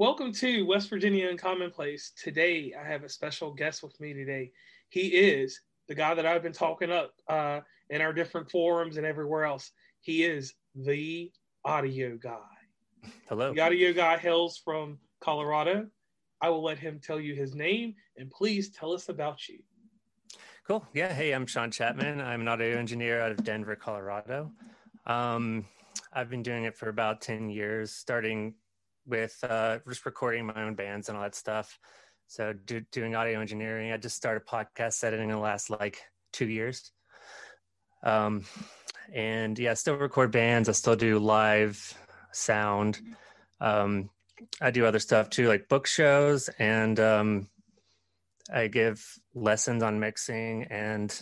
Welcome to West Virginia and Commonplace. Today, I have a special guest with me today. He is the guy that I've been talking up uh, in our different forums and everywhere else. He is the audio guy. Hello. The audio guy hails from Colorado. I will let him tell you his name and please tell us about you. Cool. Yeah. Hey, I'm Shaun Chapman. I'm an audio engineer out of Denver, Colorado. Um, I've been doing it for about 10 years, starting with uh, just recording my own bands and all that stuff. So do, doing audio engineering. I just started podcast editing in the last like two years. Um, and yeah, I still record bands. I still do live sound. Um, I do other stuff too, like book shows, and um, I give lessons on mixing and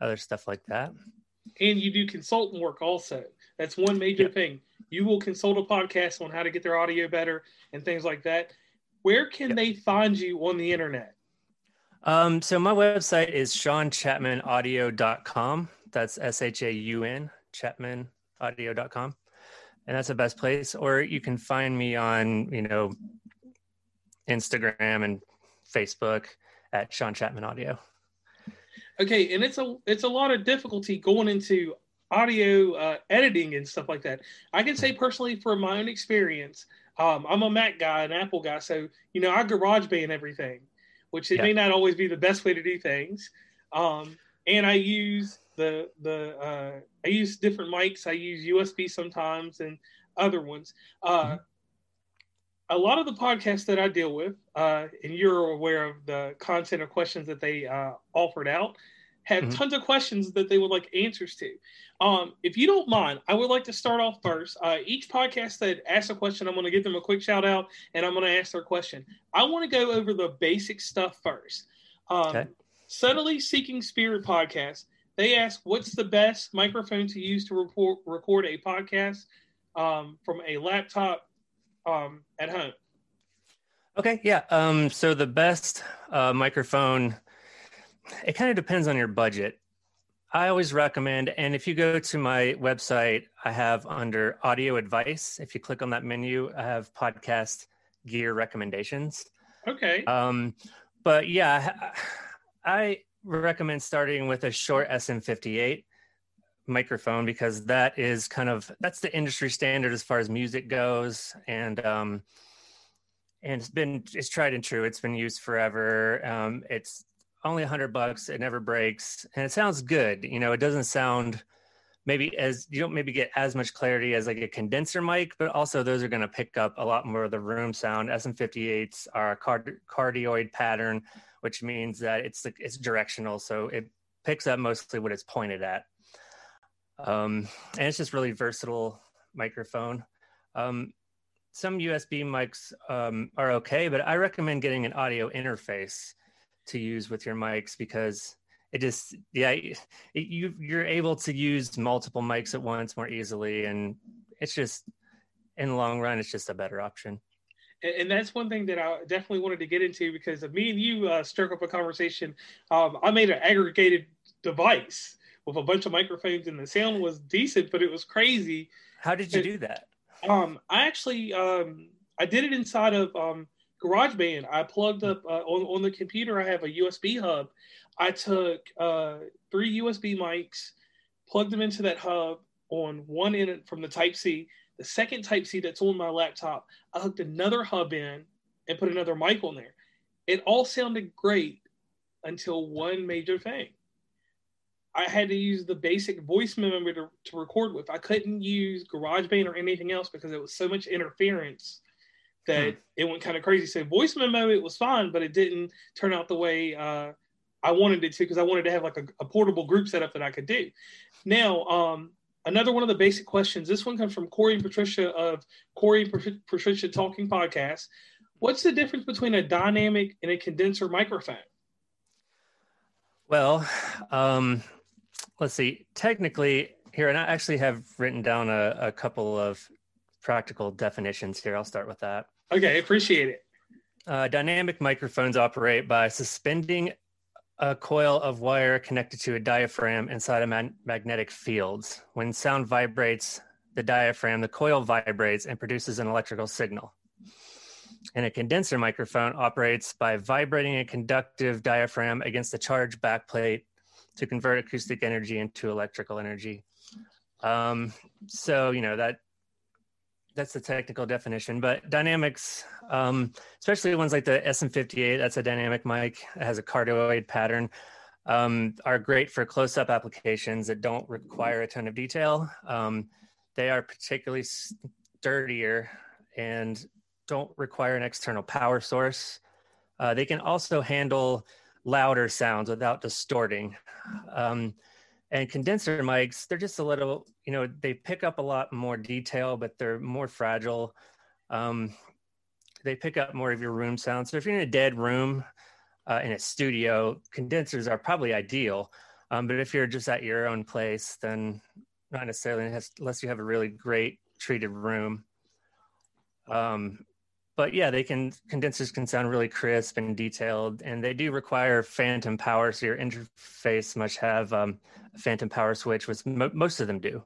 other stuff like that. And you do consultant work also. That's one major yep. thing. You will consult a podcast on how to get their audio better and things like that. Where can yep. they find you on the internet? Um, so my website is shaunchapmanaudio.com. That's S H A U N, chapmanaudio.com. And that's the best place. Or you can find me on, you know, Instagram and Facebook at Shaun Chapman Audio. Okay, and it's a it's a lot of difficulty going into audio uh, editing and stuff like that. I can say personally, from my own experience, um, I'm a Mac guy, an Apple guy, so you know I GarageBand everything, which it yeah. may not always be the best way to do things. Um, and I use the the uh, I use different mics. I use USB sometimes and other ones. Uh, mm-hmm. A lot of the podcasts that I deal with, uh, and you're aware of the content or questions that they uh, offered out have mm-hmm. tons of questions that they would like answers to. Um, if you don't mind, I would like to start off first. Uh, each podcast that asks a question, I'm going to give them a quick shout out and I'm going to ask their question. I want to go over the basic stuff first. Um, okay. Subtly Seeking Spirit podcast. They ask, what's the best microphone to use to report, record a podcast um, from a laptop um, at home? Okay, yeah. Um, so the best uh, microphone it kind of depends on your budget. I always recommend, and if you go to my website, I have under audio advice. If you click on that menu, I have podcast gear recommendations. Okay. Um, but yeah, I recommend starting with a Shure SM58 microphone because that is kind of that's the industry standard as far as music goes, and um, and it's been it's tried and true. It's been used forever. Um, it's only a hundred bucks. It never breaks, and it sounds good. You know, it doesn't sound maybe as you don't maybe get as much clarity as like a condenser mic, but also those are going to pick up a lot more of the room sound. SM58s are a card- cardioid pattern, which means that it's like it's directional, so it picks up mostly what it's pointed at. Um, and it's just really versatile microphone. Um, some USB mics um, are okay, but I recommend getting an audio interface to use with your mics because it just yeah it, you you're able to use multiple mics at once more easily and it's just in the long run it's just a better option and, that's one thing that I definitely wanted to get into because me and you uh, struck up a conversation. Um, I made an aggregated device with a bunch of microphones, and the sound was decent, but it was crazy. How did you do that? Um, I actually um, I did it inside of um, GarageBand. I plugged up uh, on on the computer. I have a USB hub. I took uh, three USB mics, plugged them into that hub on one end from the Type C. The second Type C that's on my laptop, I hooked another hub in and put another mic on there. It all sounded great until one major thing. I had to use the basic voice memo to, to record with. I couldn't use GarageBand or anything else because it was so much interference that hmm. it went kind of crazy. So voice memo, it was fine, but it didn't turn out the way uh, I wanted it to because I wanted to have like a, a, portable group setup that I could do. Now, um, another one of the basic questions. This one comes from Corey and Patricia of Corey and Patricia Talking Podcast. What's the difference between a dynamic and a condenser microphone? Well, um, let's see. Technically, here, and I actually have written down a, a couple of practical definitions here. I'll start with that. Okay, appreciate it. Uh, dynamic microphones operate by suspending a coil of wire connected to a diaphragm inside a man- magnetic field. When sound vibrates the diaphragm, the coil vibrates and produces an electrical signal. And a condenser microphone operates by vibrating a conductive diaphragm against the charged backplate to convert acoustic energy into electrical energy. Um, so, you know, that that's the technical definition, but dynamics, um, especially ones like the SM58, that's a dynamic mic, has a cardioid pattern, um, are great for close up applications that don't require a ton of detail. Um, they are particularly sturdier and don't require an external power source. Uh, they can also handle louder sounds without distorting. Um, and condenser mics, they're just a little, you know, they pick up a lot more detail, but they're more fragile. Um, they pick up more of your room sound. So if you're in a dead room uh, in a studio, condensers are probably ideal. Um, but if you're just at your own place, then not necessarily unless you have a really great treated room. Um, but yeah, they can condensers can sound really crisp and detailed, and they do require phantom power. So your interface must have um, a phantom power switch, which mo- most of them do.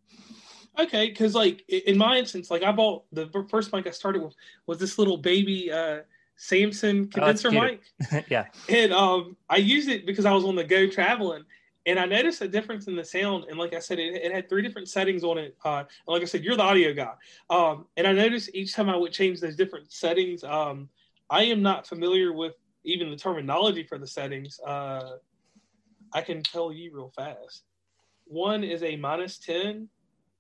Okay, because like in my instance, like I bought the first mic I started with was this little baby uh, Samson oh, condenser oh, mic. yeah, and um, I used it because I was on the go traveling, and I noticed a difference in the sound. And like I said, it, it had three different settings on it. Uh, like I said, you're the audio guy. Um, and I noticed each time I would change those different settings, um, I am not familiar with even the terminology for the settings. Uh, I can tell you real fast. One is a minus 10,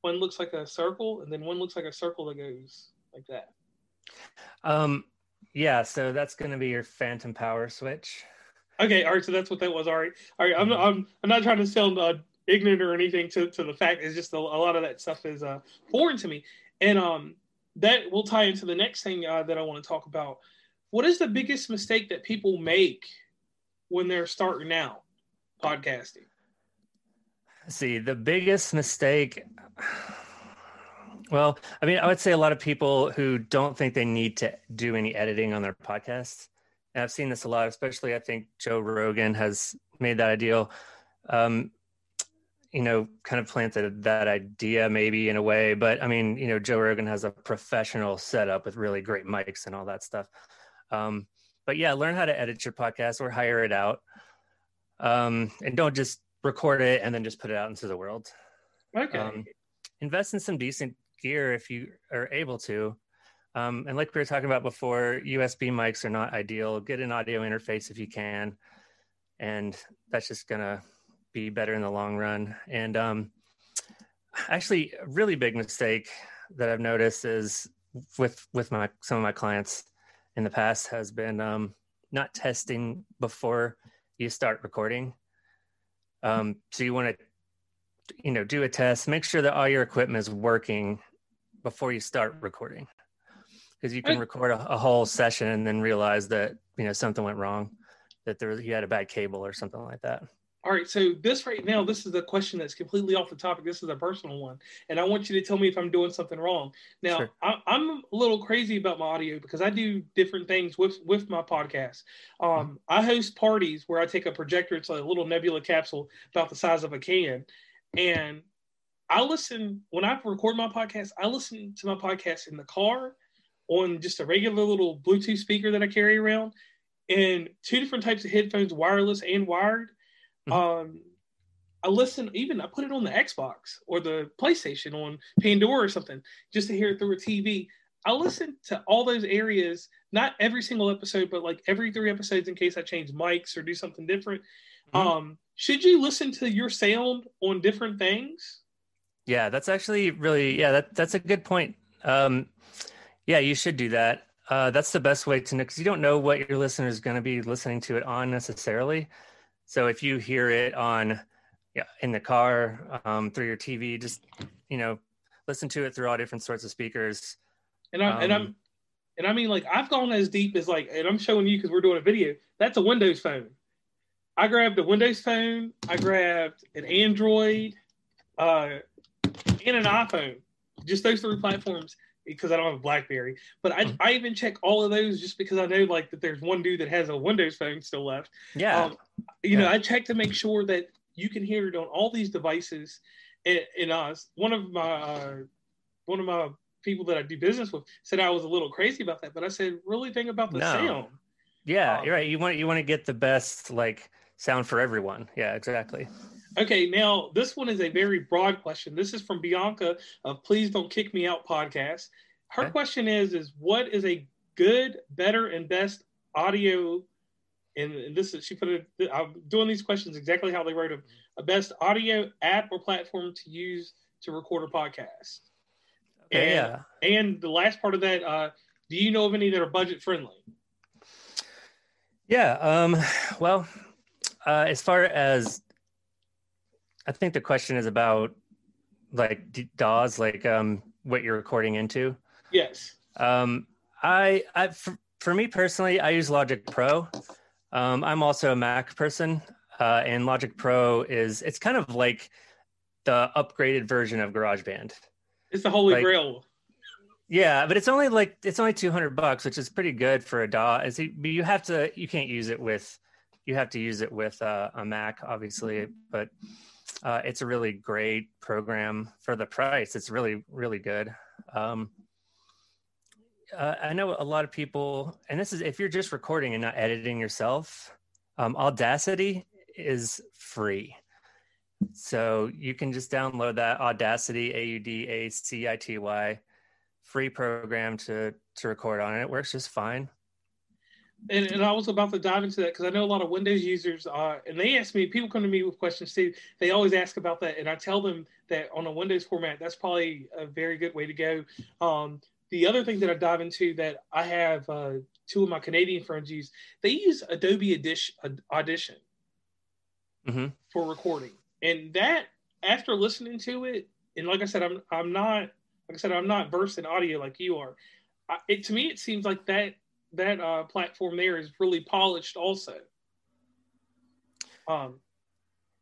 one looks like a circle, and then one looks like a circle that goes like that. Um, yeah, so that's going to be your phantom power switch. Okay, all right. So that's what that was. All right, all right. I'm not, I'm, I'm not trying to sound uh, ignorant or anything to, to the fact. It's just a, a lot of that stuff is uh, foreign to me, and um, that will tie into the next thing uh, that I want to talk about. What is the biggest mistake that people make when they're starting out podcasting? See, the biggest mistake. Well, I mean, I would say a lot of people who don't think they need to do any editing on their podcasts and I've seen this a lot, especially I think Joe Rogan has made that ideal. Um, you know, kind of planted that idea maybe in a way, but I mean, you know, Joe Rogan has a professional setup with really great mics and all that stuff. Um, but yeah, learn how to edit your podcast or hire it out, um, and don't just record it and then just put it out into the world. Okay. Um, invest in some decent gear if you are able to. Um, and like we were talking about before, USB mics are not ideal. Get an audio interface if you can, and that's just gonna be better in the long run. And um, actually, a really big mistake that I've noticed is with with my some of my clients in the past has been um, not testing before you start recording. Um, so you want to, you know, do a test, make sure that all your equipment is working before you start recording because you can record a, a, whole session and then realize that you know something went wrong that there you had a bad cable or something like that all right so this right now this is a question that's completely off the topic this is a personal one and i want you to tell me if i'm doing something wrong now sure. I, am a little crazy about my audio because i do different things with with my podcast um, mm-hmm. i host parties where i take a projector it's a little nebula capsule about the size of a can and I listen when I record my podcast. I listen to my podcast in the car, on just a regular little Bluetooth speaker that I carry around, and two different types of headphones, wireless and wired. Mm-hmm. Um, I listen, even I put it on the Xbox or the PlayStation on Pandora or something, just to hear it through a TV. I listen to all those areas, not every single episode, but like every three episodes in case I change mics or do something different. Mm-hmm. Um, should you listen to your sound on different things? Yeah, that's actually really yeah, that that's a good point. Um, yeah, you should do that. Uh, that's the best way to know because you don't know what your listener is going to be listening to it on necessarily. So if you hear it on, yeah, in the car, um, through your TV, just you know, listen to it through all different sorts of speakers. And I um, and I'm and I mean like I've gone as deep as like, and I'm showing you because we're doing a video. That's a Windows phone. I grabbed a Windows phone. I grabbed an Android, uh, and an iPhone. Just those three platforms because I don't have a BlackBerry. But I, mm-hmm. I even check all of those just because I know like that there's one dude that has a Windows phone still left. Yeah. Um, you yeah. know, I check to make sure that you can hear it on all these devices. And, and uh, one of my uh, one of my people that I do business with said I was a little crazy about that, but I said really think about the no. sound. Yeah, um, you're right. You want you want to get the best like sound for everyone. Yeah, exactly. Okay, now this one is a very broad question. This is from Bianca of Please Don't Kick Me Out podcast. Her okay. question is is what is a good, better, and best audio and this is she put it i'm doing these questions exactly how they wrote them a best audio app or platform to use to record a podcast okay, and, yeah and the last part of that uh, do you know of any that are budget friendly yeah um, well uh, as far as i think the question is about like DAWs, like um, what you're recording into. Yes. Um, I, I for, for me personally, I use Logic Pro. Um, I'm also a Mac person, uh, and Logic Pro is it's kind of like the upgraded version of GarageBand. It's the holy like, grail. Yeah, but it's only like it's only 200 bucks, which is pretty good for a DAW. Is you have to you can't use it with you have to use it with uh, a Mac, obviously, but uh, it's a really great program for the price. It's really, really good. Um, uh, I know a lot of people, and this is if you're just recording and not editing yourself, um, Audacity is free. So you can just download that Audacity, A U D A C I T Y, free program to to record on. And it works just fine and, and I was about to dive into that because I know a lot of Windows users are, and they ask me, people come to me with questions too. They always ask about that, and I tell them that on a Windows format, that's probably a very good way to go. Um, the other thing that I dive into that I have uh, two of my Canadian friends use, they use Adobe Audition mm-hmm. for recording, and that after listening to it, and like I said, I'm I'm not like I said, I'm not versed in audio like you are. I, it, to me, it seems like that that uh, platform there is really polished also. Um,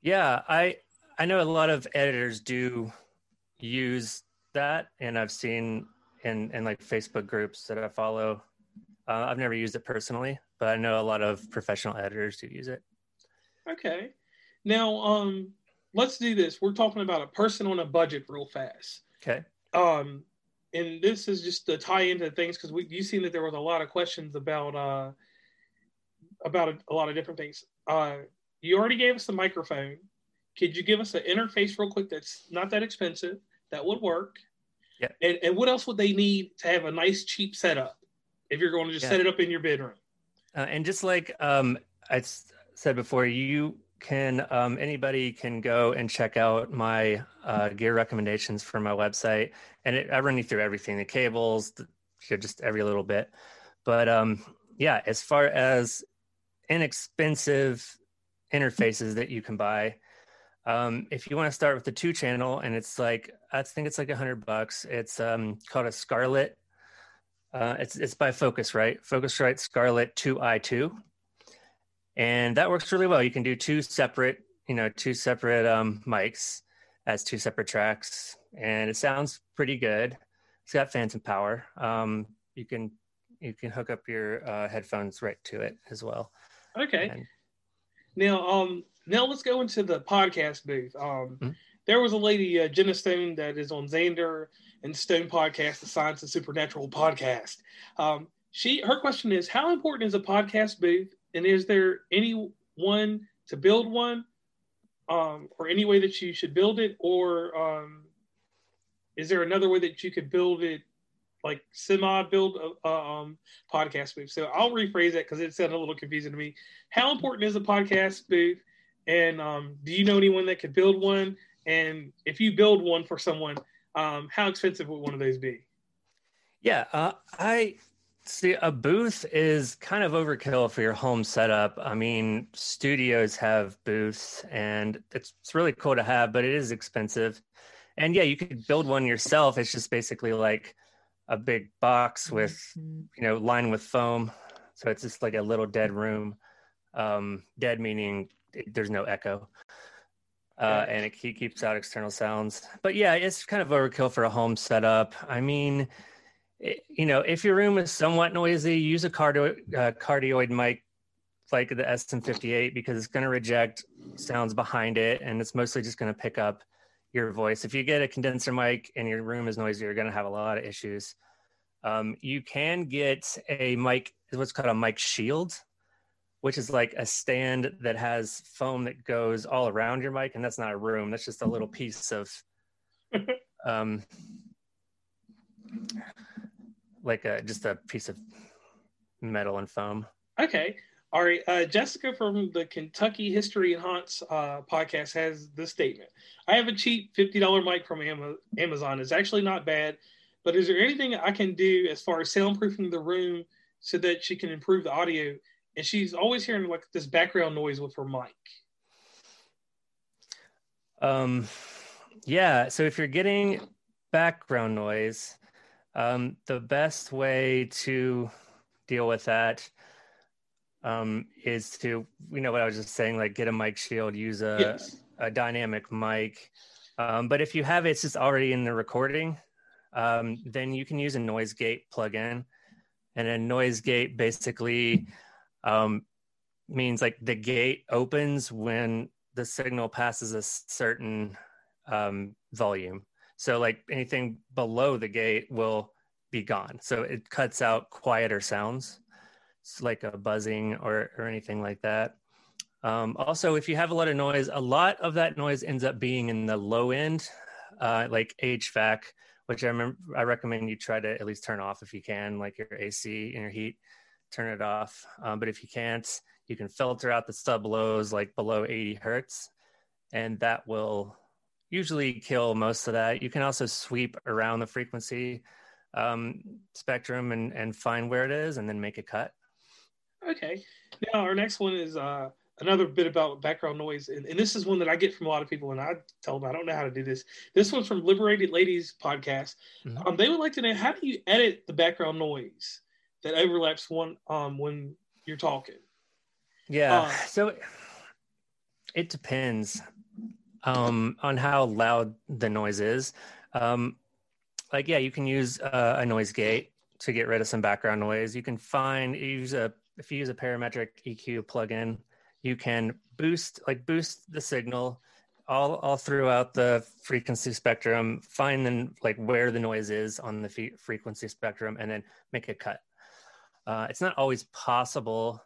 yeah, I I know a lot of editors do use that, and I've seen in in like Facebook groups that I follow. Uh, I've never used it personally, but I know a lot of professional editors do use it. Okay, now um, let's do this. We're talking about a person on a budget real fast. Okay. Um, and this is just to tie into things because we you seen that there was a lot of questions about uh about a, a lot of different things. Uh, you already gave us the microphone. Could you give us an interface real quick that's not that expensive that would work? Yeah. And, and what else would they need to have a nice cheap setup if you're going to just yeah. set it up in your bedroom? Uh, and just like um, I said before, you can um, anybody can go and check out my uh, gear recommendations for my website. And it, i run you through everything the cables the, just every little bit. But um, yeah as far as inexpensive interfaces that you can buy um, if you want to start with the two channel and it's like i think it's like a hundred bucks it's um, called a Scarlett uh, it's it's by focusrite. Focusrite Scarlett 2i2 and that works really well. You can do two separate, you know, two separate um, mics as two separate tracks, and it sounds pretty good. It's got phantom power. Um, you can you can hook up your uh, headphones right to it as well. Okay. And, now, um, now let's go into the podcast booth. Um, mm-hmm. there was a lady, uh, Jenna Stone, that is on Xander and Stone podcast, the Science and Supernatural podcast. Um, she her question is, how important is a podcast booth and is there anyone to build one, um, or any way that you should build it, or um, is there another way that you could build it, like semi build a, a um, podcast booth? So I'll rephrase that because it sounded a little confusing to me. How important is a podcast booth? And um, do you know anyone that could build one? And if you build one for someone, um, how expensive would one of those be? Yeah, uh, I See, a booth is kind of overkill for your home setup. I mean, studios have booths and it's, it's really cool to have, but it is expensive. And yeah, you could build one yourself. It's just basically like a big box with, mm-hmm. you know, lined with foam. So it's just like a little dead room. Um, dead meaning there's no echo. Uh, and it keeps out external sounds. But yeah, it's kind of overkill for a home setup. I mean, you know, if your room is somewhat noisy, use a cardio, uh, cardioid mic like the SM58 because it's going to reject sounds behind it and it's mostly just going to pick up, your voice. If you get a condenser mic and your room is noisy, you're going to have a lot of issues. Um, you can get a mic, what's called a mic shield, which is like a stand that has foam that goes all around your mic, and that's not a room. That's just a little piece of, um, like a just a piece of metal and foam. Okay. All right. Uh, Jessica from the Kentucky History and Haunts uh, podcast has this statement. I have a cheap $50 mic from Amazon. It's actually not bad, but is there anything I can do as far as soundproofing the room so that she can improve the audio? And she's always hearing like this background noise with her mic. Um, yeah. So if you're getting background noise, um, the best way to deal with that um, is to you know what I was just saying, like get a mic shield, use a yes. a dynamic mic. Um, but if you have it, it's just already in the recording, um, then you can use a noise gate plugin. And a noise gate basically um, means like the gate opens when the signal passes a certain um, volume. So like anything below the gate will be gone. So it cuts out quieter sounds it's like a buzzing or, or anything like that. Um, also, if you have a lot of noise, a lot of that noise ends up being in the low end, uh, like HVAC, which I remember I recommend you try to at least turn off if you can, like your AC and your heat, turn it off. Um, but if you can't, you can filter out the sub lows like below 80 hertz, and that will usually kill most of that. You can also sweep around the frequency um, spectrum and, and find where it is and then make a cut. Okay. Now our next one is uh, another bit about background noise, and, and, this is one that I get from a lot of people, and I tell them I don't know how to do this. This one's from Liberated Ladies podcast. Mm-hmm. Um, they would like to know how do you edit the background noise that overlaps one um, when you're talking. Yeah. Uh, so it depends um, on how loud the noise is. Um, like, yeah, you can use uh, a noise gate to get rid of some background noise. You can find use a if you use a parametric EQ plugin, you can boost like boost the signal all all throughout the frequency spectrum. Find then like where the noise is on the frequency spectrum, and then make a cut. Uh, it's not always possible.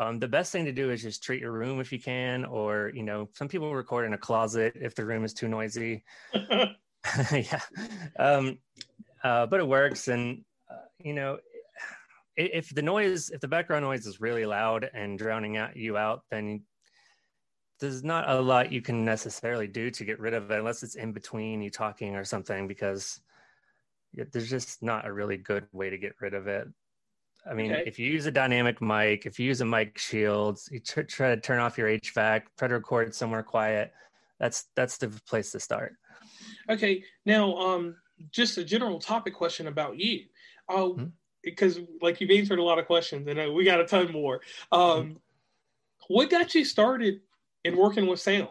Um, the best thing to do is just treat your room if you can, or you know, some people record in a closet if the room is too noisy. yeah, um, uh, but it works, and uh, you know, if the noise if the background noise is really loud and drowning out you out then there's not a lot you can necessarily do to get rid of it unless it's in between you talking or something because there's just not a really good way to get rid of it i mean okay. if you use a dynamic mic if you use a mic shield you tr- try to turn off your hvac try to record somewhere quiet that's that's the place to start okay now um just a general topic question about you uh, mm-hmm because like you've answered a lot of questions and uh, we got a ton more. Um, what got you started in working with sound?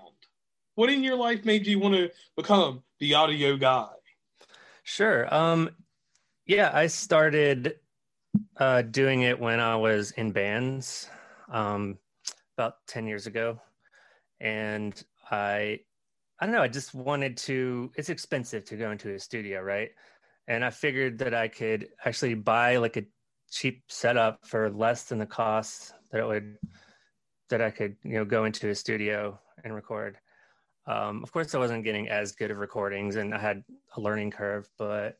What in your life made you want to become the audio guy? Sure. Um, yeah, I started uh, doing it when I was in bands um, about 10 years ago. And I, I don't know, I just wanted to, it's expensive to go into a studio, right? and I figured that I could actually buy like a cheap setup for less than the cost that it would that I could you know go into a studio and record. Um, of course, I wasn't getting as good of recordings, and I had a learning curve, but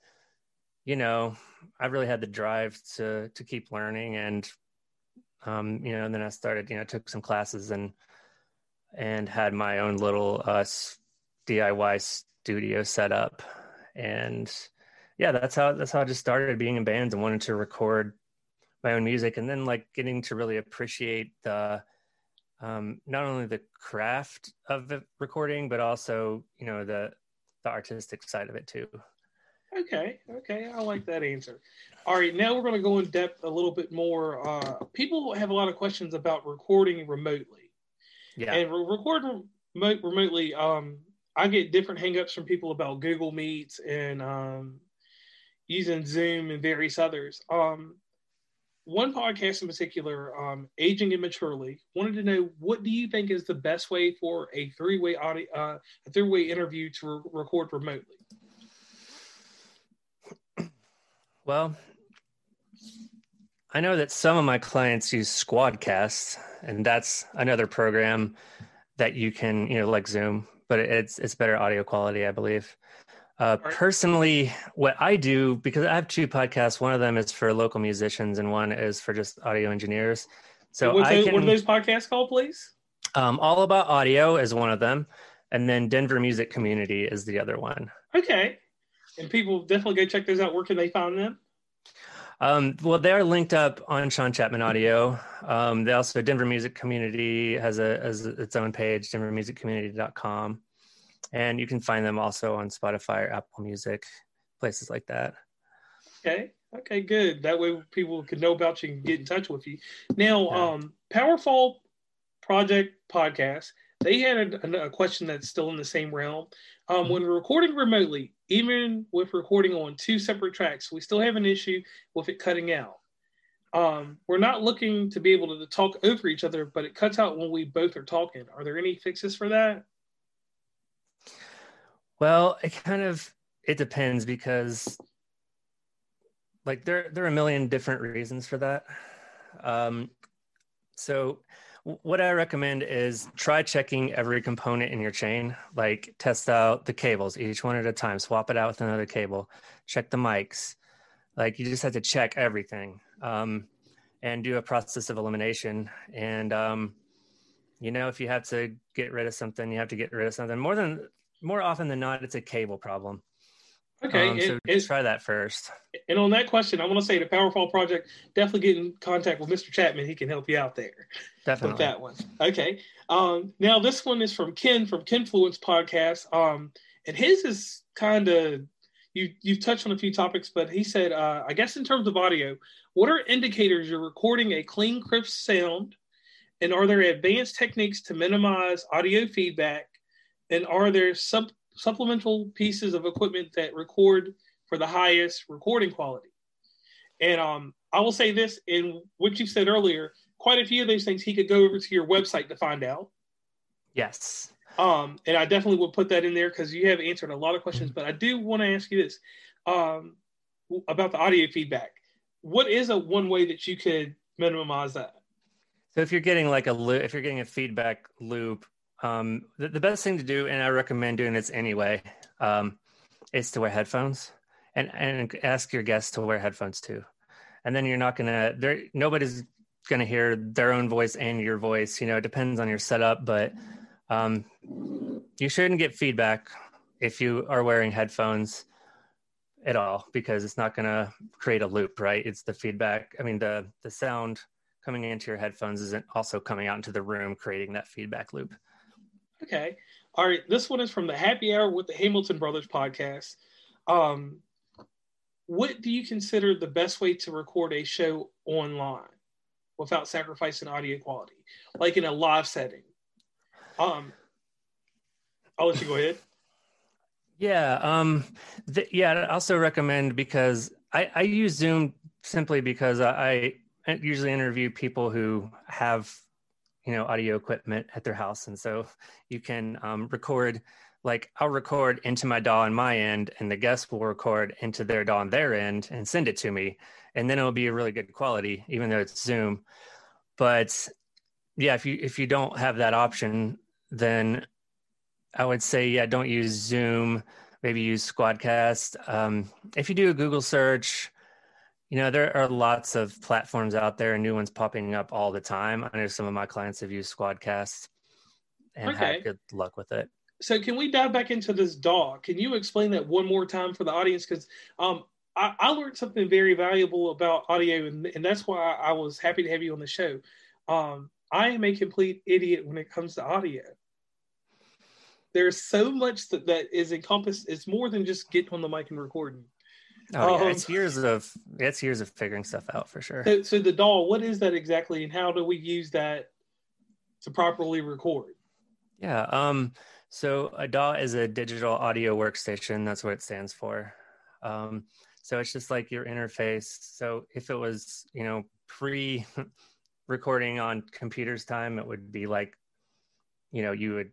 you know, I really had the drive to to keep learning, and um, you know, and then I started, you know, took some classes and and had my own little uh, DIY studio set up, and yeah, that's how that's how I just started being in bands and wanted to record my own music, and then like getting to really appreciate the um, not only the craft of the recording, but also you know the the artistic side of it too. Okay, okay, I like that answer. All right, now we're going to go in depth a little bit more. Uh, people have a lot of questions about recording remotely. Yeah, and re- recording remote, remotely. Um, I get different hangups from people about Google Meets and um, using Zoom and various others. Um, one podcast in particular, um, aging immaturely, wanted to know what do you think is the best way for a three-way audio, uh, a three-way interview to re- record remotely? Well, I know that some of my clients use Squadcast, and that's another program that you can, you know, like Zoom, but it's it's better audio quality, I believe. Uh, personally, what I do because I have two podcasts. One of them is for local musicians, and one is for just audio engineers. So what, I can, what are those podcasts called, please? Um, All about audio is one of them, and then Denver Music Community is the other one. Okay, and people definitely go check those out. Where can they find them? Um, well, they are linked up on Shaun Chapman Audio. Um, they also Denver Music Community has a has its own page, denvermusiccommunity.com and you can find them also on Spotify or Apple Music, places like that. Okay. Okay, good. That way people can know about you and get in touch with you. Now, yeah. um, Powerfall Project Podcast, they had a, a, question that's still in the same realm. Um, mm-hmm. When recording remotely, even with recording on two separate tracks, we still have an issue with it cutting out. Um, we're not looking to be able to talk over each other, but it cuts out when we both are talking. Are there any fixes for that? Well, it kind of it depends because like there there are a million different reasons for that. Um, so what I recommend is try checking every component in your chain. Like test out the cables each one at a time, swap it out with another cable, check the mics. Like you just have to check everything um, and do a process of elimination. And um, you know, if you have to get rid of something, you have to get rid of something. More than more often than not, it's a cable problem. Okay, um, so it, try that first. And on that question, I want to say the Powerfall Project definitely get in contact with Mr. Chapman. He can help you out there. Definitely with that one. Okay. Um, now this one is from Ken from Kenfluence Podcast. Um, and his is kind of you you've touched on a few topics, but he said, uh, I guess in terms of audio, what are indicators you're recording a clean, crisp sound? And are there advanced techniques to minimize audio feedback and are there sub- supplemental pieces of equipment that record for the highest recording quality? And um, I will say this in what you said earlier, quite a few of those things he could go over to your website to find out. Yes. Um, and I definitely will put that in there because you have answered a lot of questions. But I do want to ask you this um, about the audio feedback. What is a one way that you could minimize that? So if you're getting like a loop, if you're getting a feedback loop um, the, the, best thing to do, and I recommend doing this anyway, um, is to wear headphones and, and ask your guests to wear headphones too. And then you're not gonna there nobody's gonna hear their own voice and your voice. You know, it depends on your setup, but um, you shouldn't get feedback if you are wearing headphones at all because it's not gonna create a loop, right? It's the feedback. I mean, the the sound coming into your headphones isn't also coming out into the room, creating that feedback loop. Okay. All right. This one is from the Happy Hour with the Hamilton Brothers podcast. Um, what do you consider the best way to record a show online without sacrificing audio quality, like in a live setting? Um, I'll let you go ahead. Yeah. Um, th- yeah. I also recommend because I, I use Zoom simply because I, I usually interview people who have you know audio equipment at their house. And so you can um, record like i'll record into my daw on my end and the guests will record into their daw on their end and send it to me. And then it'll be a really good quality even though it's zoom. But yeah if you if you don't have that option then i would say yeah don't use zoom. Maybe use squadcast. Um, if you do a google search you know, there are lots of platforms out there and new ones popping up all the time. I know some of my clients have used Squadcast and okay. had good luck with it. So, can we dive back into this DAW? Can you explain that one more time for the audience? Because um, I, I, learned something very valuable about audio, and, and that's why I was happy to have you on the show. Um, I am a complete idiot when it comes to audio. There's so much that, that is encompassed. It's more than just getting on the mic and recording. Oh yeah, um, it's years of it's years of figuring stuff out for sure. So, so the DAW, what is that exactly, and how do we use that to properly record? Yeah, um, so a DAW is a digital audio workstation. That's what it stands for. Um, So it's just like your interface. So if it was, you know, pre recording on computers time, it would be like, you know, you would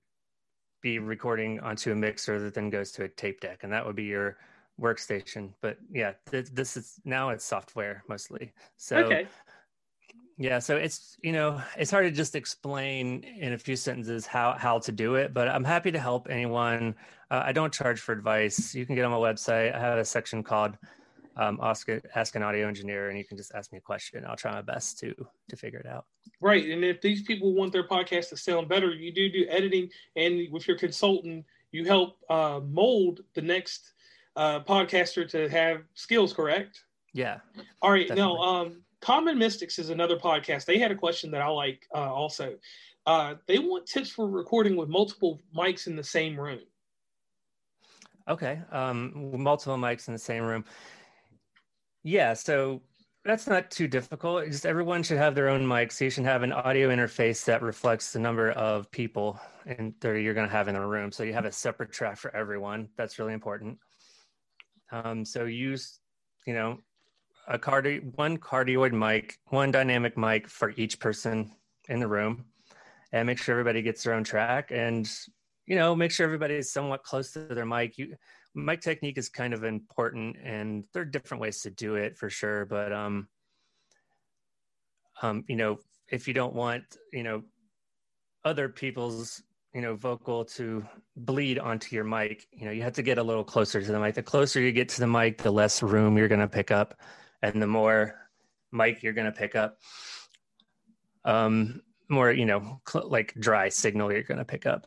be recording onto a mixer that then goes to a tape deck, and that would be your workstation. But yeah, th- this is now it's software mostly. So okay. Yeah, so it's you know it's hard to just explain in a few sentences how how to do it, but I'm happy to help anyone. Uh, I don't charge for advice. You can get on my website. I have a section called um, ask ask an audio engineer, and you can just ask me a question. I'll try my best to to figure it out. Right, and if these people want their podcast to sound better, you do do editing, and with your consultant, you help uh, mold the next uh, podcaster to have skills. Correct? Yeah. All right. Definitely. Now, um, Common Mystics is another podcast. They had a question that I like uh, also. Uh, they want tips for recording with multiple mics in the same room. Okay, um, multiple mics in the same room. Yeah, so that's not too difficult. just everyone should have their own mic, so you should have an audio interface that reflects the number of people and that you're going to have in the room. So you have a separate track for everyone. That's really important. Um, so use, you know, a cardi- one cardioid mic, one dynamic mic for each person in the room, and make sure everybody gets their own track. And you know, make sure everybody is somewhat close to their mic. You, mic technique is kind of important, and there are different ways to do it for sure. But um, um, you know, if you don't want, you know, other people's you know vocal to bleed onto your mic. You know you have to get a little closer to the mic. The closer you get to the mic the less room you're going to pick up and the more mic you're going to pick up. Um more you know cl- like dry signal you're going to pick up.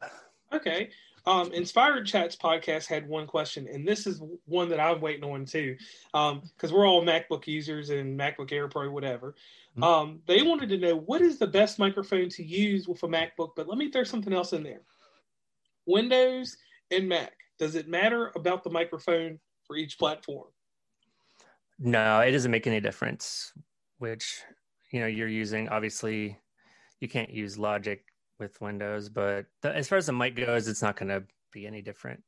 Okay um inspired chats podcast had one question and this is one that i'm waiting on too um because we're all macbook users and macbook air pro whatever mm-hmm. um they wanted to know what is the best microphone to use with a macbook but let me throw something else in there windows and mac does it matter about the microphone for each platform no, it doesn't make any difference which you know you're using. Obviously, you can't use Logic with Windows, but the, as far as the mic goes, it's not going to be any different.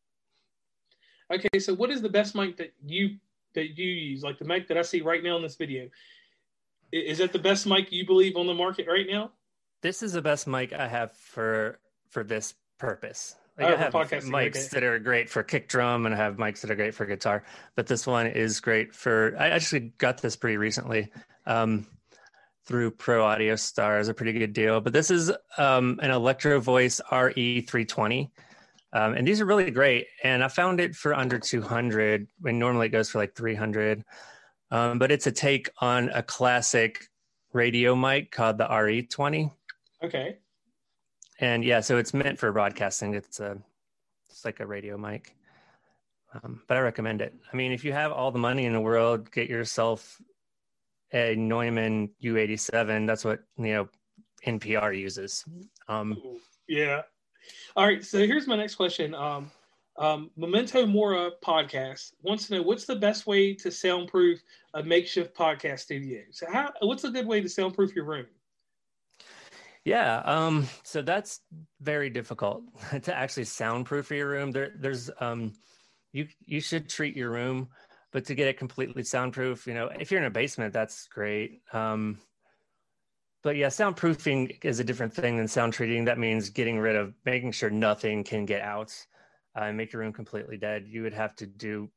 Okay, so what is the best mic that you that you use? Like the mic that I see right now in this video, is that the best mic you believe on the market right now? This is the best mic I have for for this purpose. Like oh, I have mics okay. that are great for kick drum and I have mics that are great for guitar, but this one is great for. I actually got this pretty recently um, through Pro Audio Star is a pretty good deal. But this is um, an Electro Voice RE320, um, and these are really great. And I found it for under 200 when normally it goes for like 300. Um, but it's a take on a classic radio mic called the RE20. Okay and yeah, so it's meant for broadcasting. It's a it's like a radio mic, um, but I recommend it. I mean, if you have all the money in the world, get yourself a Neumann U87. That's what you know NPR uses. Um, yeah. All right. So here's my next question. Um, um, Memento Mora podcast wants to know what's the best way to soundproof a makeshift podcast studio. So, how what's a good way to soundproof your room? Yeah, um, so that's very difficult to actually soundproof your room. There, there's um, you you should treat your room, but to get it completely soundproof, you know, if you're in a basement, that's great. Um, but yeah, soundproofing is a different thing than sound treating. That means getting rid of, making sure nothing can get out, uh, and make your room completely dead. You would have to do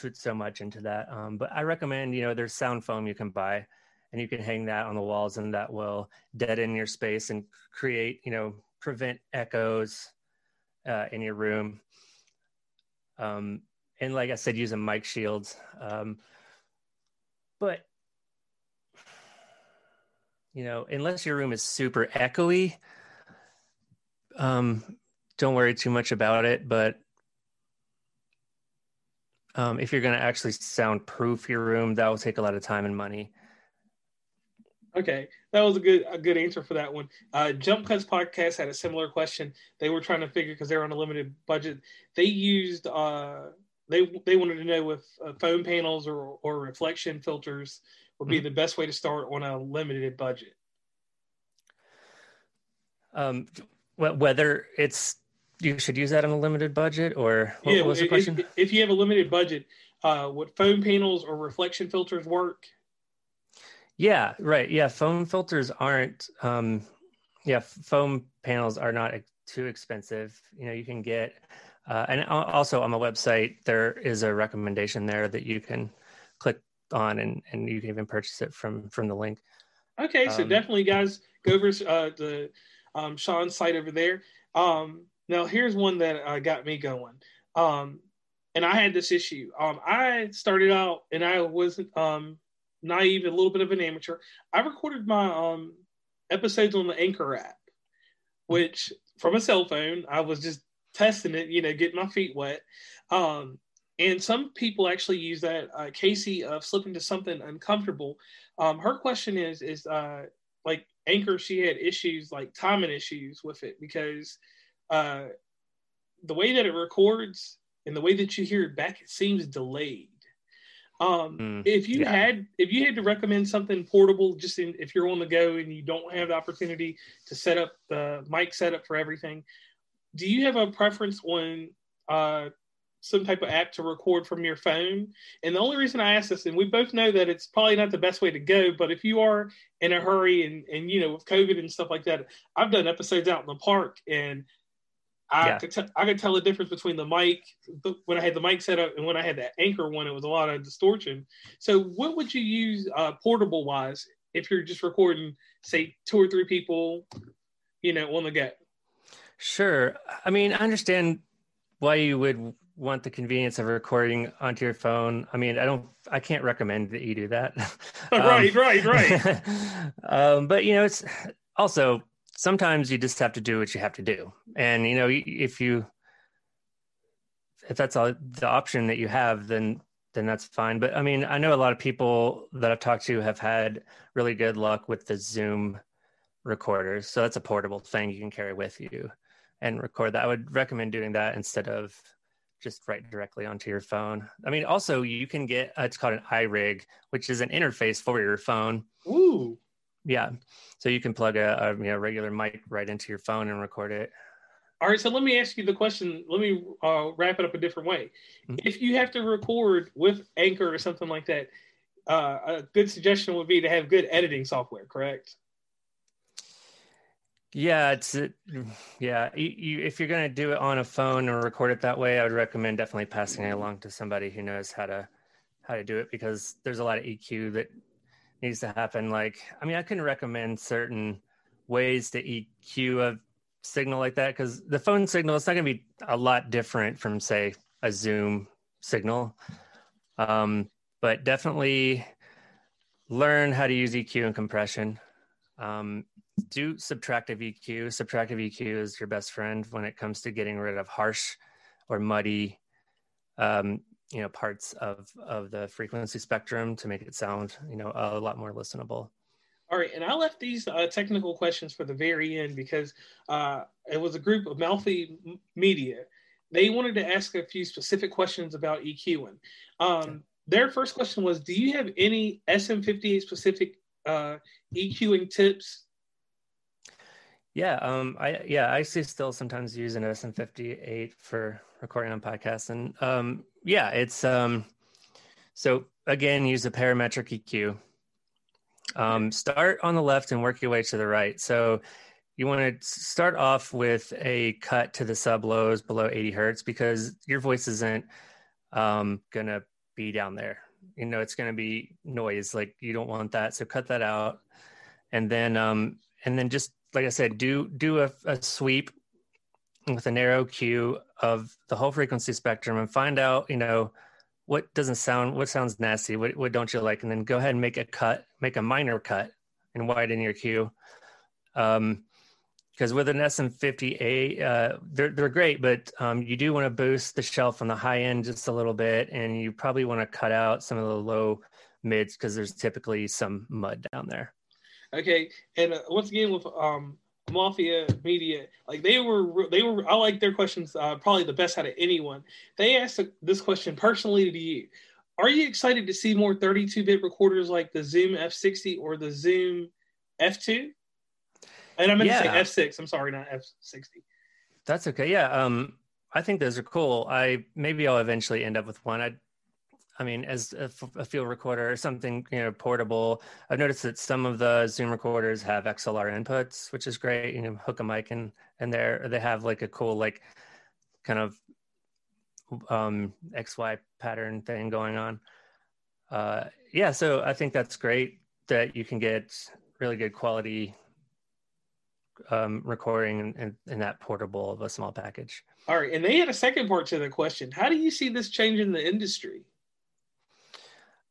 put so much into that. Um, but I recommend, you know, there's sound foam you can buy and you can hang that on the walls and that will deaden your space and create you know prevent echoes uh, in your room um, and like i said using mic shields um, but you know unless your room is super echoey um, don't worry too much about it but um, if you're going to actually soundproof your room that will take a lot of time and money Okay, that was a good a good answer for that one. Uh, Jump Cuts podcast had a similar question. They were trying to figure because they're on a limited budget. They used uh, they they wanted to know if uh, foam panels or or reflection filters would be mm-hmm. the best way to start on a limited budget. Um, whether it's you should use that on a limited budget or what, yeah, was the question? If, if, you have a limited budget, uh, would foam panels or reflection filters work? Yeah, right. Yeah, foam filters aren't. Um, yeah, foam panels are not too expensive. You know, you can get, uh, and also on the website there is a recommendation there that you can click on, and and you can even purchase it from from the link. Okay, so um, definitely, guys, go over uh, the um, Shaun's site over there. Um, now, here's one that uh, got me going. Um, and I had this issue. Um, I started out and I was um, naive, a little bit of an amateur. I recorded my um, episodes on the Anchor app, which from a cell phone, I was just testing it, you know, getting my feet wet. Um, and some people actually use that. Uh, Casey of slipping to something uncomfortable. Um, her question is, is uh, like Anchor, she had issues like timing issues with it because uh, the way that it records and the way that you hear it back, it seems delayed. Um, mm, if you yeah. had if you had to recommend something portable, just in, if you're on the go and you don't have the opportunity to set up the mic setup for everything, do you have a preference on uh, some type of app to record from your phone? And the only reason I ask this, and we both know that it's probably not the best way to go, but if you are in a hurry and and you know with COVID and stuff like that, I've done episodes out in the park and I yeah. could t- I could tell the difference between the mic when I had the mic set up and when I had that anchor one. It was a lot of distortion. So, what would you use uh, portable wise if you're just recording, say, two or three people, you know, on the go? Sure. I mean, I understand why you would want the convenience of recording onto your phone. I mean, I don't, I can't recommend that you do that. right, um, right, right. um, but you know, it's also sometimes you just have to do what you have to do. And you know, if you if that's all the option that you have, then then that's fine. But I mean, I know a lot of people that I've talked to have had really good luck with the Zoom recorders. So that's a portable thing you can carry with you and record that. I would recommend doing that instead of just right directly onto your phone. I mean, also you can get uh, it's called an iRig, which is an interface for your phone. Ooh. Yeah. So you can plug a, a you know, regular mic right into your phone and record it. All right. So let me ask you the question. Let me uh, wrap it up a different way. Mm-hmm. If you have to record with Anchor or something like that, uh, a good suggestion would be to have good editing software, correct? Yeah, it's yeah. You, you, if you're gonna do it on a phone or record it that way, I would recommend definitely passing it along to somebody who knows how to how to do it because there's a lot of EQ that needs to happen. Like, I mean, I can recommend certain ways to EQ a signal like that because the phone signal it's not going to be a lot different from say a Zoom signal, um, but definitely learn how to use EQ and compression. Um, do subtractive EQ. Subtractive EQ is your best friend when it comes to getting rid of harsh or muddy um, you know parts of of the frequency spectrum to make it sound you know a lot more listenable. All right and i left these uh, technical questions for the very end because uh, it was a group of Malfi media. They wanted to ask a few specific questions about eqing um, their first question was do you have any sm58 specific uh, eqing tips yeah, um, I yeah, I see still sometimes use an SM58 for recording on podcasts, and um, yeah, it's um, so again, use a parametric EQ. Um, start on the left and work your way to the right. So you want to start off with a cut to the sub lows below 80 hertz because your voice isn't um, gonna be down there. You know, it's gonna be noise. Like you don't want that, so cut that out, and then um, and then just like I said, do do a, a sweep with a narrow Q of the whole frequency spectrum and find out, you know, what doesn't sound, what sounds nasty, what what don't you like, and then go ahead and make a cut, make a minor cut, and widen your Q. Um, because with an SM58, uh, they're they're great, but um, you do want to boost the shelf on the high end just a little bit, and you probably want to cut out some of the low mids because there's typically some mud down there. Okay, and uh, once again with um Mafia Media, like they were they were I like their questions uh, probably the best out of anyone. They asked this question personally to you. Are you excited to see more 32-bit recorders like the Zoom F60 or the Zoom F2? And I'm going to say F6. I'm sorry, not F60. That's okay. Yeah. Um, I think those are cool. I maybe I'll eventually end up with one. I I mean, as a, a, field recorder or something, you know, portable. I've noticed that some of the Zoom recorders have XLR inputs, which is great. You know, hook a mic in, and there they have like a cool like kind of um, XY pattern thing going on. Uh, yeah, so I think that's great that you can get really good quality um, recording in, in, in, that portable of a small package. All right, and they had a second part to the question. How do you see this changing the industry?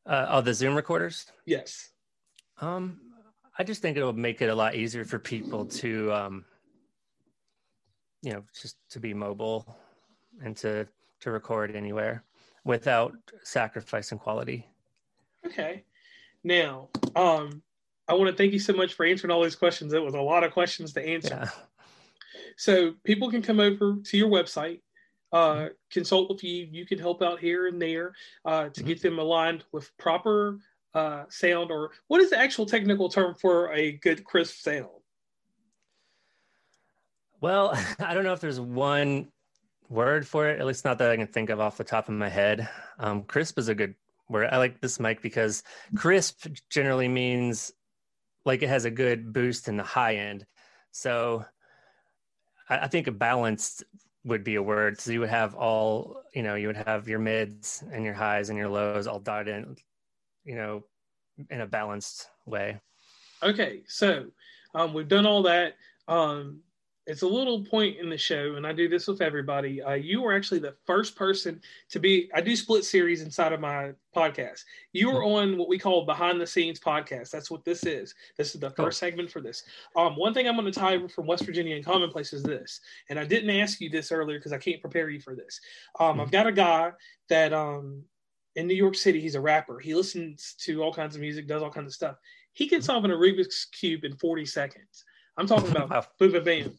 Uh, oh, the Zoom recorders. Yes. Um, I just think it'll make it a lot easier for people to, um, you know, just to be mobile and to to record anywhere without sacrificing quality. Okay. Now, um, I want to thank you so much for answering all these questions. It was a lot of questions to answer. Yeah. So people can come over to your website, uh, mm-hmm. consult with you. You can help out here and there uh, to mm-hmm. get them aligned with proper uh, sound, or what is the actual technical term for a good crisp sound? Well, I don't know if there's one word for it, at least not that I can think of off the top of my head. Um, crisp is a good word. I like this mic because crisp generally means like it has a good boost in the high end. So I, I think a balanced would be a word. So you would have all, you know, you would have your mids and your highs and your lows all dotted in, you know, in a balanced way. Okay, so um, we've done all that. Um, it's a little point in the show, and I do this with everybody. Uh, you were actually the first person to be. I do split series inside of my podcast. You were on what we call behind the scenes podcast. That's what this is. This is the first segment for this. Um, one thing I'm going to tie from West Virginia and Commonplace is this, and I didn't ask you this earlier because I can't prepare you for this. Um, I've got a guy that um, in New York City, he's a rapper. He listens to all kinds of music, does all kinds of stuff. He can solve a Rubik's cube in 40 seconds. I'm talking about wow. Van.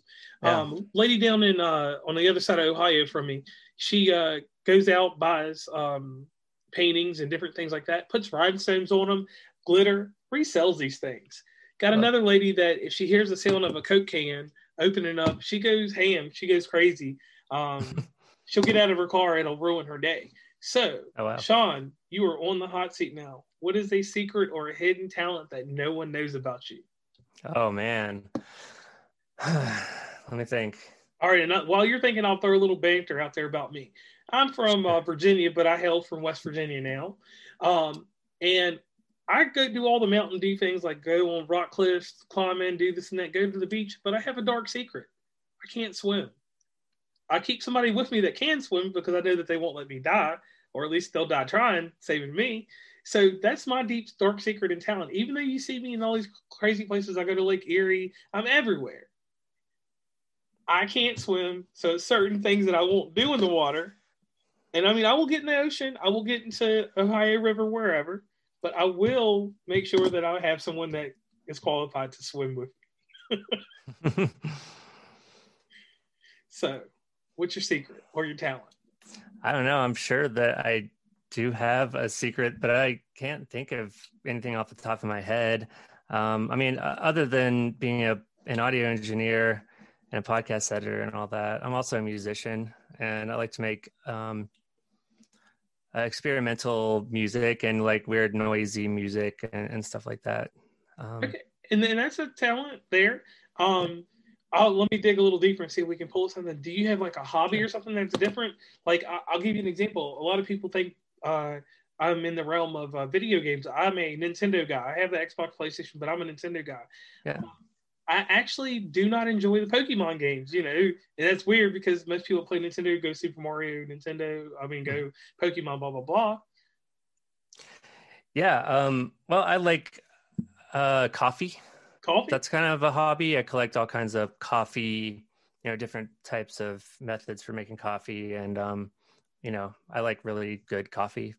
Yeah. Um, lady down in uh, on the other side of Ohio from me, she uh, goes out buys um, paintings and different things like that, puts rhinestones on them, glitter, resells these things. Got another lady that if she hears the sound of a Coke can opening up, she goes ham, she goes crazy. Um, she'll get out of her car, and it'll ruin her day. So, oh, wow. Shaun, you are on the hot seat now. What is a secret or a hidden talent that no one knows about you? Oh man. Let me think. All right, and while you're thinking, I'll throw a little banter out there about me. I'm from uh, Virginia, but I hail from West Virginia now, um, and I go do all the Mountain Dew things like go on rock cliffs, climb in, do this and that, go to the beach. But I have a dark secret. I can't swim. I keep somebody with me that can swim because I know that they won't let me die, or at least they'll die trying, saving me. So that's my deep, dark secret and talent. Even though you see me in all these crazy places, I go to Lake Erie, I'm everywhere. I can't swim, so certain things that I won't do in the water. And I mean, I will get in the ocean, I will get into Ohio River, wherever, but I will make sure that I have someone that is qualified to swim with. me. so, what's your secret or your talent? I don't know. I'm sure that I do have a secret, but I can't think of anything off the top of my head. Um, I mean, other than being a an audio engineer and a podcast editor and all that, I'm also a musician, and I like to make um, uh, experimental music and like weird noisy music and, and stuff like that. Um, okay, and then that's a talent there. Um, I'll, let me dig a little deeper and see if we can pull something. Do you have like a hobby or something that's different? Like I'll give you an example. A lot of people think uh, I'm in the realm of uh, video games. I'm a Nintendo guy. I have the Xbox, PlayStation, but I'm a Nintendo guy. Yeah. I actually do not enjoy the Pokemon games. You know, and that's weird because most people play Nintendo, go Super Mario, Nintendo. I mean, go Pokemon, blah blah blah. Yeah. Um. Well, I like uh coffee. Coffee. That's kind of a hobby. I collect all kinds of coffee. You know, different types of methods for making coffee, and um, you know, I like really good coffee.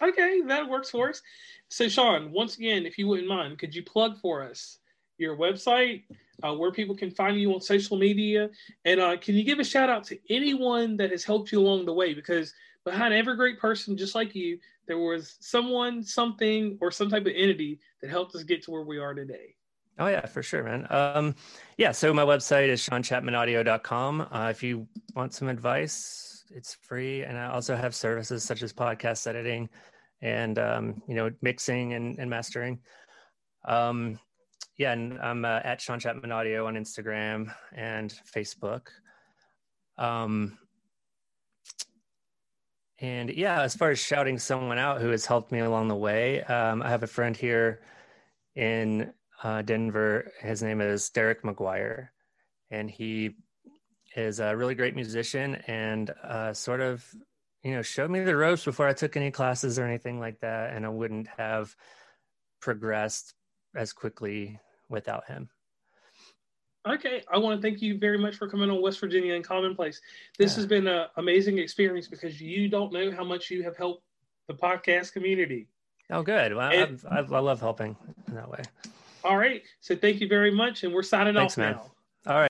Okay, that works for us. So, Shaun, once again, if you wouldn't mind, could you plug for us your website, uh, where people can find you on social media, and uh, can you give a shout out to anyone that has helped you along the way? Because behind every great person, just like you, there was someone, something, or some type of entity that helped us get to where we are today. Oh yeah, for sure, man. Um, yeah, so my website is shaunchapmanaudio.com. Uh, if you want some advice, it's free, and I also have services such as podcast editing and um, you know mixing and, and mastering. Um, yeah, and I'm uh, at Shaun Chapman Audio on Instagram and Facebook. Um, and yeah, as far as shouting someone out who has helped me along the way, um, I have a friend here in uh, Denver. His name is Derek McGuire, and he is a really great musician and uh, sort of, you know, showed me the ropes before I took any classes or anything like that, and I wouldn't have progressed as quickly without him. Okay, I want to thank you very much for coming on West Virginia and Commonplace. This yeah. has been an amazing experience because you don't know how much you have helped the podcast community. Oh, good. Well, and, I, I, love helping in that way. All right. So thank you very much. And we're signing Thanks, off man. now.